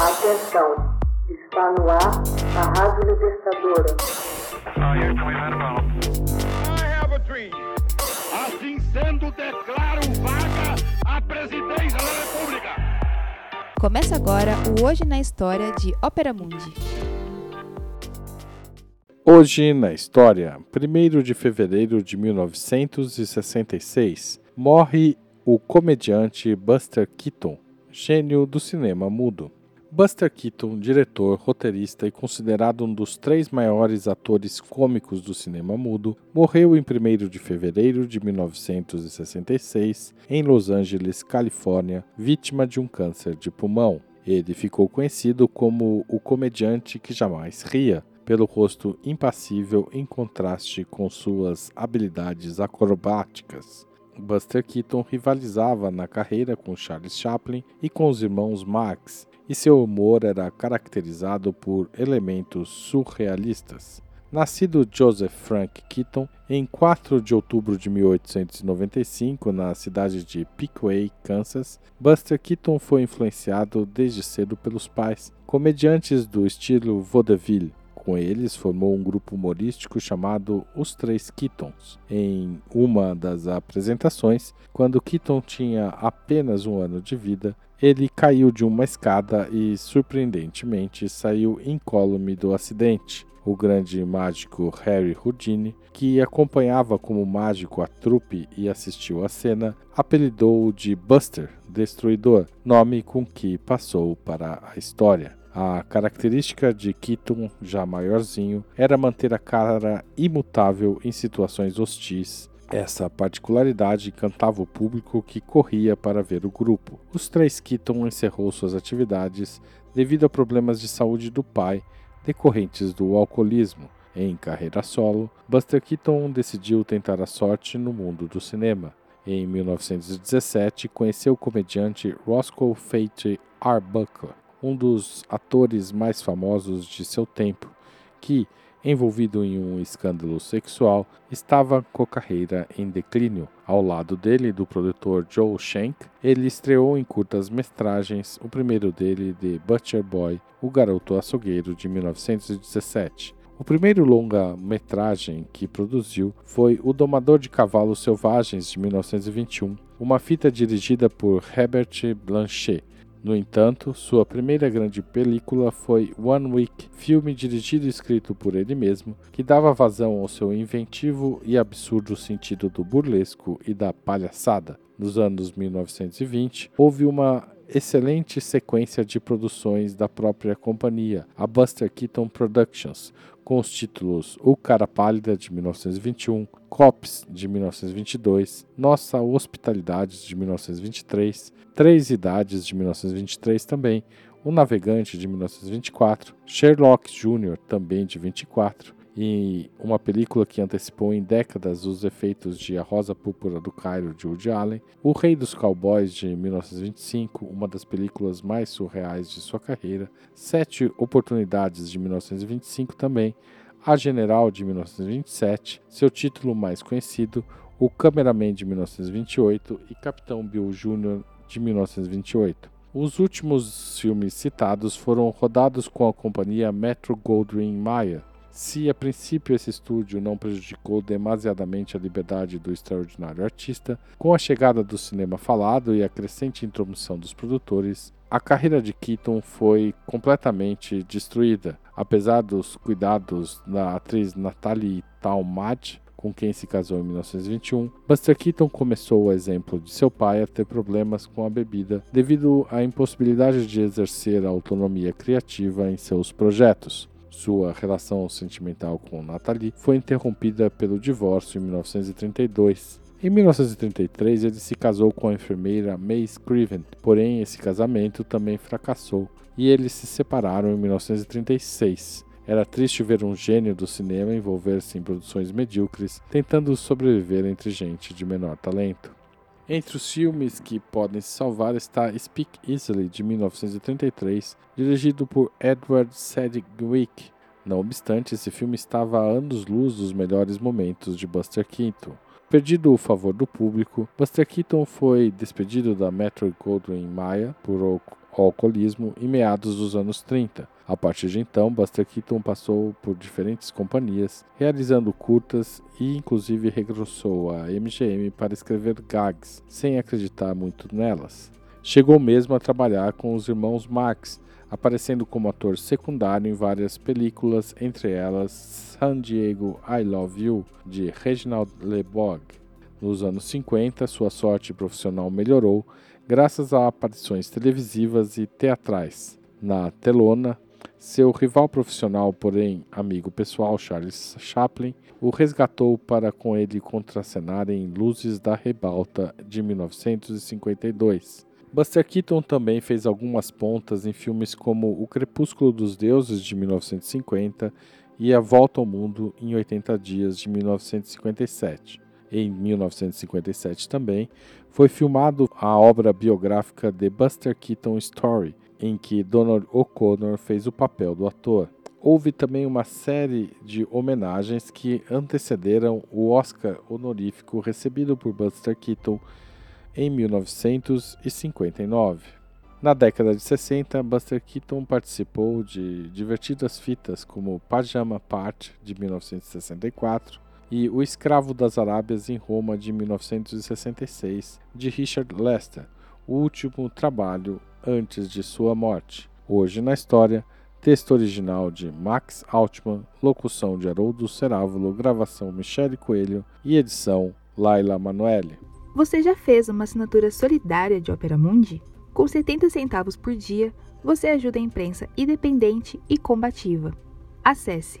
Atenção, está no ar a Rádio Libertadora. Assim sendo, declaro vaga a presidência da República. Começa agora o Hoje na História de Ópera Mundi. Hoje na história, 1 de fevereiro de 1966, morre o comediante Buster Keaton, gênio do cinema mudo. Buster Keaton, diretor, roteirista e considerado um dos três maiores atores cômicos do cinema mudo, morreu em 1 de fevereiro de 1966 em Los Angeles, Califórnia, vítima de um câncer de pulmão. Ele ficou conhecido como o comediante que jamais ria, pelo rosto impassível em contraste com suas habilidades acrobáticas. Buster Keaton rivalizava na carreira com Charles Chaplin e com os irmãos Marx, e seu humor era caracterizado por elementos surrealistas. Nascido Joseph Frank Keaton em 4 de outubro de 1895 na cidade de Pequay, Kansas, Buster Keaton foi influenciado desde cedo pelos pais, comediantes do estilo vaudeville, com eles, formou um grupo humorístico chamado Os Três Keatons. Em uma das apresentações, quando Keaton tinha apenas um ano de vida, ele caiu de uma escada e, surpreendentemente, saiu incólume do acidente. O grande mágico Harry Houdini, que acompanhava como mágico a trupe e assistiu à cena, apelidou-o de Buster, Destruidor, nome com que passou para a história. A característica de Keaton, já maiorzinho, era manter a cara imutável em situações hostis. Essa particularidade encantava o público que corria para ver o grupo. Os três Keaton encerrou suas atividades devido a problemas de saúde do pai decorrentes do alcoolismo. Em carreira solo, Buster Keaton decidiu tentar a sorte no mundo do cinema. Em 1917, conheceu o comediante Roscoe Fate Arbuckle, um dos atores mais famosos de seu tempo, que, envolvido em um escândalo sexual, estava com a carreira em declínio. Ao lado dele, do produtor Joe Shank, ele estreou em curtas metragens, o primeiro dele de Butcher Boy, o garoto açougueiro de 1917. O primeiro longa-metragem que produziu foi O Domador de Cavalos Selvagens de 1921, uma fita dirigida por Herbert Blanchet, no entanto, sua primeira grande película foi One Week, filme dirigido e escrito por ele mesmo, que dava vazão ao seu inventivo e absurdo sentido do burlesco e da palhaçada. Nos anos 1920, houve uma excelente sequência de produções da própria companhia, a Buster Keaton Productions, com os títulos O Cara Pálida de 1921, Cops de 1922, Nossa Hospitalidade de 1923, Três Idades de 1923 também, O Navegante de 1924, Sherlock Jr. também de 24, e uma película que antecipou em décadas os efeitos de A Rosa Púrpura do Cairo de Woody Allen, O Rei dos Cowboys de 1925, uma das películas mais surreais de sua carreira, Sete Oportunidades de 1925 também, A General de 1927, seu título mais conhecido, O Cameraman de 1928 e Capitão Bill Jr. de 1928. Os últimos filmes citados foram rodados com a companhia Metro Goldwyn Mayer, se a princípio esse estúdio não prejudicou demasiadamente a liberdade do extraordinário artista, com a chegada do cinema falado e a crescente intromissão dos produtores, a carreira de Keaton foi completamente destruída. Apesar dos cuidados da atriz Natalie Talmadge, com quem se casou em 1921, Buster Keaton começou o exemplo de seu pai a ter problemas com a bebida devido à impossibilidade de exercer a autonomia criativa em seus projetos. Sua relação sentimental com Natalie foi interrompida pelo divórcio em 1932. Em 1933, ele se casou com a enfermeira May Scriven, porém esse casamento também fracassou e eles se separaram em 1936. Era triste ver um gênio do cinema envolver-se em produções medíocres, tentando sobreviver entre gente de menor talento. Entre os filmes que podem se salvar está Speak Easily, de 1933, dirigido por Edward Sedgwick. Não obstante, esse filme estava a anos-luz dos melhores momentos de Buster Keaton. Perdido o favor do público, Buster Keaton foi despedido da Metro Goldwyn Mayer por alcoolismo em meados dos anos 30. A partir de então, Buster Keaton passou por diferentes companhias, realizando curtas e inclusive regressou à MGM para escrever gags, sem acreditar muito nelas. Chegou mesmo a trabalhar com os irmãos Marx, aparecendo como ator secundário em várias películas, entre elas San Diego I Love You, de Reginald LeBog. Nos anos 50, sua sorte profissional melhorou graças a aparições televisivas e teatrais. Na telona, seu rival profissional, porém amigo pessoal, Charles Chaplin, o resgatou para com ele contracenar em Luzes da Rebalta de 1952. Buster Keaton também fez algumas pontas em filmes como O Crepúsculo dos Deuses de 1950 e A Volta ao Mundo em 80 Dias de 1957. Em 1957 também foi filmado a obra biográfica The Buster Keaton Story, em que Donald O'Connor fez o papel do ator. Houve também uma série de homenagens que antecederam o Oscar honorífico recebido por Buster Keaton em 1959. Na década de 60, Buster Keaton participou de divertidas fitas como Pajama Party de 1964 e O Escravo das Arábias em Roma de 1966 de Richard Lester, o último trabalho antes de sua morte. Hoje na história, texto original de Max Altman, locução de Haroldo Cerávulo, gravação Michele Coelho e edição Laila Manoeli. Você já fez uma assinatura solidária de Opera Mundi? Com 70 centavos por dia, você ajuda a imprensa independente e combativa. Acesse